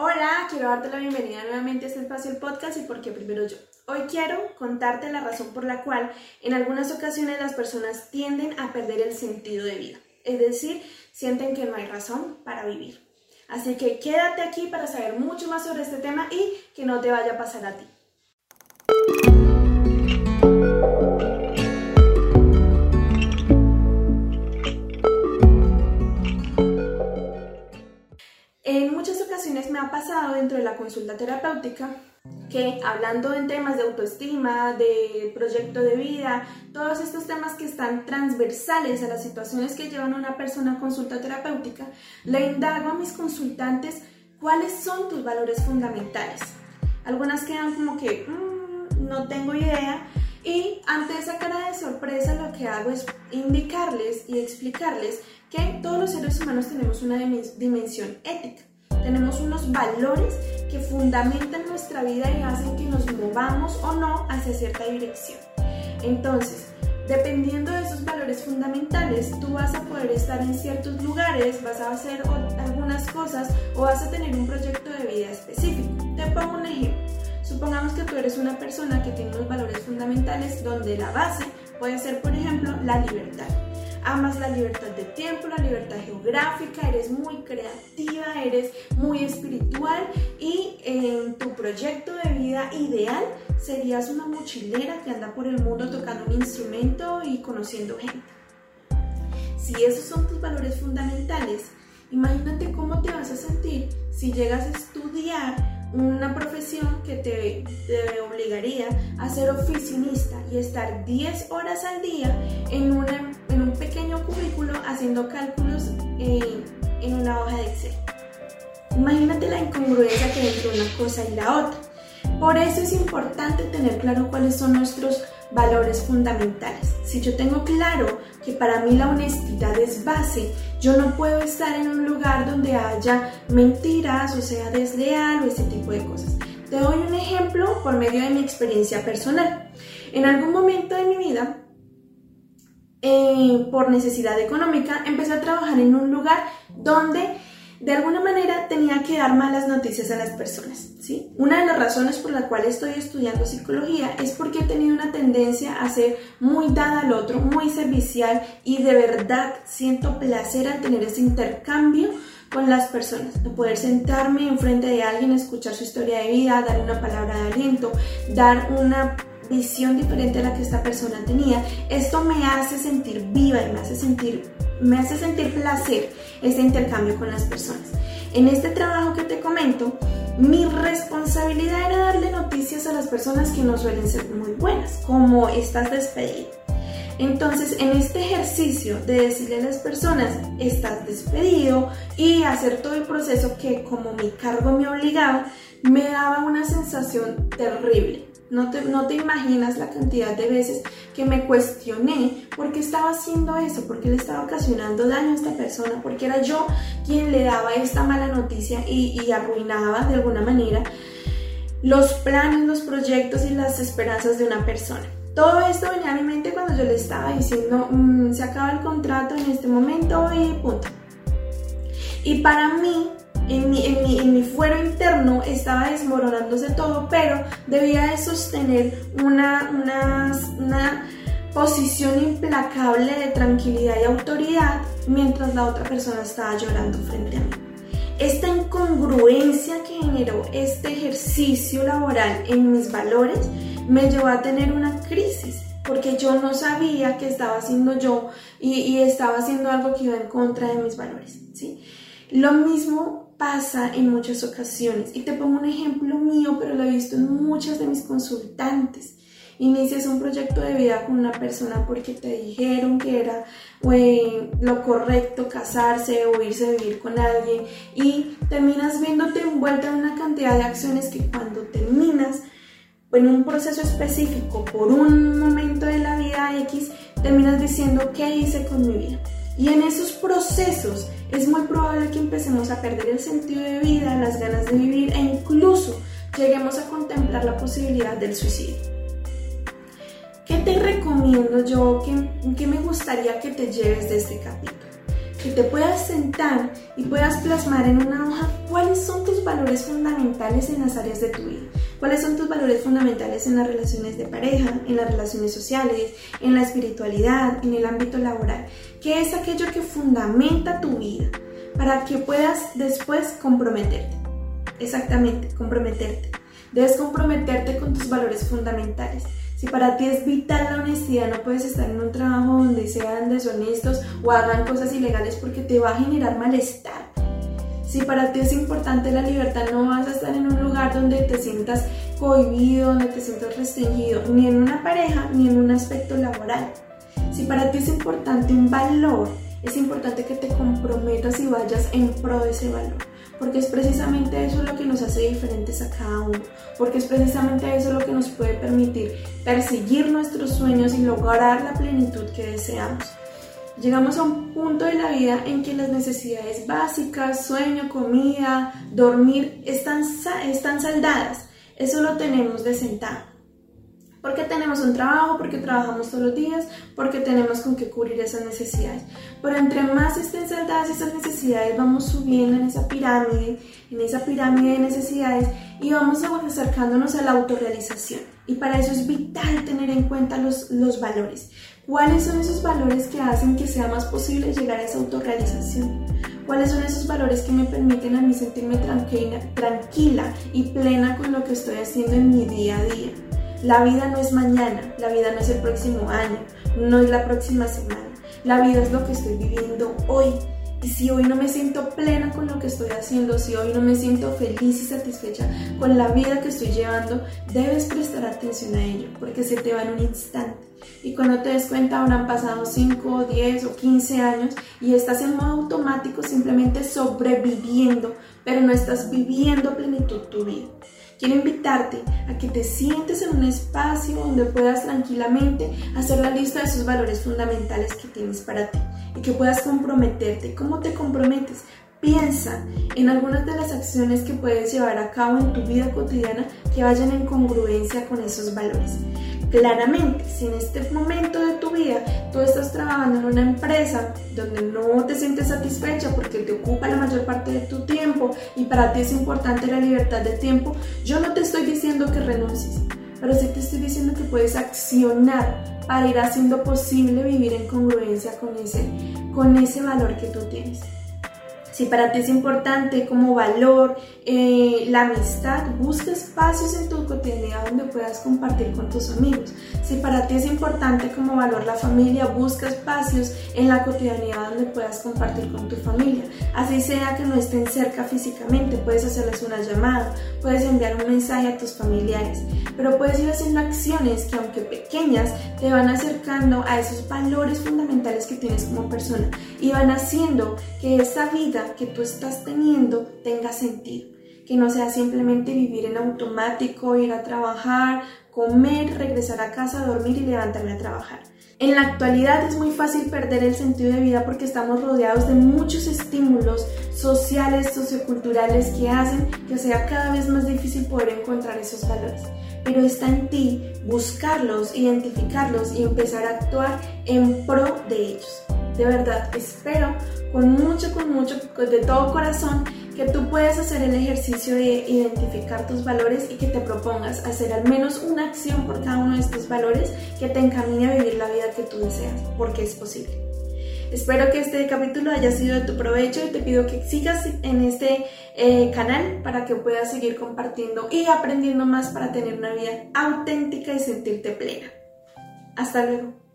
Hola, quiero darte la bienvenida nuevamente a este espacio del podcast y porque primero yo. Hoy quiero contarte la razón por la cual en algunas ocasiones las personas tienden a perder el sentido de vida, es decir, sienten que no hay razón para vivir. Así que quédate aquí para saber mucho más sobre este tema y que no te vaya a pasar a ti. Ha pasado dentro de la consulta terapéutica que hablando en temas de autoestima, de proyecto de vida, todos estos temas que están transversales a las situaciones que llevan a una persona a consulta terapéutica, le indago a mis consultantes cuáles son tus valores fundamentales. Algunas quedan como que mm, no tengo idea y ante esa cara de sorpresa lo que hago es indicarles y explicarles que todos los seres humanos tenemos una dimensión ética tenemos unos valores que fundamentan nuestra vida y hacen que nos movamos o no hacia cierta dirección. Entonces, dependiendo de esos valores fundamentales, tú vas a poder estar en ciertos lugares, vas a hacer algunas cosas o vas a tener un proyecto de vida específico. Te pongo un ejemplo. Supongamos que tú eres una persona que tiene unos valores fundamentales donde la base puede ser, por ejemplo, la libertad amas la libertad de tiempo, la libertad geográfica, eres muy creativa, eres muy espiritual y en tu proyecto de vida ideal serías una mochilera que anda por el mundo tocando un instrumento y conociendo gente. Si esos son tus valores fundamentales, imagínate cómo te vas a sentir si llegas a estudiar una profesión que te, obligaría a ser oficinista y estar 10 horas al día en, en un pequeño cubículo haciendo cálculos en, en una hoja de Excel. Imagínate la incongruencia que hay entre una cosa y la otra. Por eso es importante tener claro cuáles son nuestros valores fundamentales. Si yo tengo claro que para mí la honestidad es base, yo no puedo estar en un lugar donde haya mentiras o sea desleal o ese tipo de cosas. Te doy un ejemplo por medio de mi experiencia personal. En algún momento de mi vida, eh, por necesidad económica, empecé a trabajar en un lugar donde de alguna manera tenía que dar malas noticias a las personas. ¿sí? Una de las razones por la cual estoy estudiando psicología es porque he tenido una tendencia a ser muy dada al otro, muy servicial y de verdad siento placer al tener ese intercambio con las personas, de poder sentarme enfrente de alguien, escuchar su historia de vida, dar una palabra de aliento, dar una visión diferente a la que esta persona tenía. Esto me hace sentir viva y me hace sentir me hace sentir placer este intercambio con las personas. En este trabajo que te comento, mi responsabilidad era darle noticias a las personas que no suelen ser muy buenas, como estás despedido. Entonces, en este ejercicio de decirle a las personas, estás despedido y hacer todo el proceso que como mi cargo me obligaba, me daba una sensación terrible. No te, no te imaginas la cantidad de veces que me cuestioné por qué estaba haciendo eso, por qué le estaba ocasionando daño a esta persona, porque era yo quien le daba esta mala noticia y, y arruinaba de alguna manera los planes, los proyectos y las esperanzas de una persona. Todo esto venía a mi mente cuando yo le estaba diciendo, mm, se acaba el contrato en este momento y punto. Y para mí en mi, en, mi, fuero interno estaba desmoronándose todo, pero debía de sostener una, una, una posición implacable de tranquilidad y autoridad mientras la otra persona estaba llorando frente a mí. Esta incongruencia que generó este ejercicio laboral en mis valores me llevó a tener una crisis porque yo no sabía que estaba haciendo yo y, y estaba haciendo algo que iba en contra de mis valores. ¿sí? Lo mismo pasa en muchas ocasiones. Y te pongo un ejemplo mío, pero lo he visto en muchas de mis consultantes. Inicias un proyecto de vida con una persona porque te dijeron que era lo correcto casarse o irse a vivir con alguien y terminas viéndote envuelta en una cantidad de acciones que cuando terminas en un proceso específico por un momento de la vida X, terminas diciendo qué hice con mi vida. Y en esos procesos es muy probable que empecemos a perder el sentido de vida, las ganas de vivir e incluso lleguemos a contemplar la posibilidad del suicidio. ¿Qué te recomiendo yo? ¿Qué, me gustaría que te lleves de este capítulo? Que te puedas sentar y puedas plasmar en una hoja cuáles son tus valores fundamentales en las áreas de tu vida. ¿Cuáles son tus valores fundamentales en las relaciones de pareja, en las relaciones sociales, en la espiritualidad, en el ámbito laboral? ¿Qué es aquello que fundamenta tu vida para que puedas después comprometerte? Exactamente, comprometerte. Debes comprometerte con tus valores fundamentales. Si para ti es vital la honestidad, no puedes estar en un trabajo donde sean deshonestos o hagan cosas ilegales porque te va a generar malestar. Si para ti es importante la libertad, no vas a estar en un lugar donde te sientas cohibido, donde te sientas restringido, ni en una pareja, ni en un aspecto laboral. Si para ti es importante un valor, es importante que te comprometas y vayas en pro de ese valor porque es precisamente eso lo que nos hace diferentes a cada uno, porque es precisamente eso lo que nos puede permitir perseguir nuestros sueños y lograr la plenitud que deseamos. Llegamos a un punto de la vida en que las necesidades básicas, sueño, comida, dormir, están, están saldadas. Eso lo tenemos de sentado porque tenemos un trabajo, porque trabajamos todos los días, porque tenemos con qué cubrir esas necesidades. Pero entre más estén saldadas esas necesidades, vamos subiendo en esa pirámide, en esa pirámide de necesidades y vamos acercándonos a la autorrealización. Y para eso es vital tener en cuenta los, los valores. ¿Cuáles son esos valores que hacen que sea más posible llegar a esa autorrealización? ¿Cuáles son esos valores que me permiten a mí sentirme tranquila, tranquila y plena con lo que estoy haciendo en mi día a día? La vida no es mañana, la vida no es el próximo año, no es la próxima semana. La vida es lo que estoy viviendo hoy. Y si hoy no me siento plena con lo que estoy haciendo, si hoy no me siento feliz y satisfecha con la vida que estoy llevando, debes prestar atención a ello, porque se te va en un instante. Y cuando te des cuenta, han pasado 5, 10 o 15 años y estás en modo automático simplemente sobreviviendo, pero no estás viviendo plenitud tu vida. Quiero invitarte a que te sientes en un espacio donde puedas tranquilamente hacer la lista de esos valores fundamentales que tienes para ti y que puedas comprometerte. ¿Cómo te comprometes? Piensa en algunas de las acciones que puedes llevar a cabo en tu vida cotidiana que vayan en congruencia con esos valores. Claramente, si en este momento de tu vida tú estás trabajando en una empresa donde no te sientes satisfecha porque te ocupa la mayor parte de tu tiempo y para ti es importante la libertad de tiempo, yo no te estoy diciendo que renuncies, pero sí te estoy diciendo que puedes accionar para ir haciendo posible vivir en congruencia con ese, con ese valor que tú tienes. Si para ti es importante como valor eh, la amistad, busca espacios en tu cotidianidad donde puedas compartir con tus amigos. Si para ti es importante como valor la familia, busca espacios en la cotidianidad donde puedas compartir con tu familia. Así sea que no estén cerca físicamente, puedes hacerles una llamada, puedes enviar un mensaje a tus familiares, pero puedes ir haciendo acciones que aunque pequeñas te van acercando a esos valores fundamentales que tienes como persona y van haciendo que esa vida que tú estás teniendo tenga sentido, que no sea simplemente vivir en automático, ir a trabajar, comer, regresar a casa, dormir y levantarme a trabajar. En la actualidad es muy fácil perder el sentido de vida porque estamos rodeados de muchos estímulos sociales, socioculturales que hacen que sea cada vez más difícil poder encontrar esos valores. Pero está en ti buscarlos, identificarlos y empezar a actuar en pro de ellos. De verdad, espero con mucho, con mucho, de todo corazón, que tú puedas hacer el ejercicio de identificar tus valores y que te propongas hacer al menos una acción por cada uno de estos valores que te encamine a vivir la vida que tú deseas, porque es posible. Espero que este capítulo haya sido de tu provecho y te pido que sigas en este eh, canal para que puedas seguir compartiendo y aprendiendo más para tener una vida auténtica y sentirte plena. Hasta luego.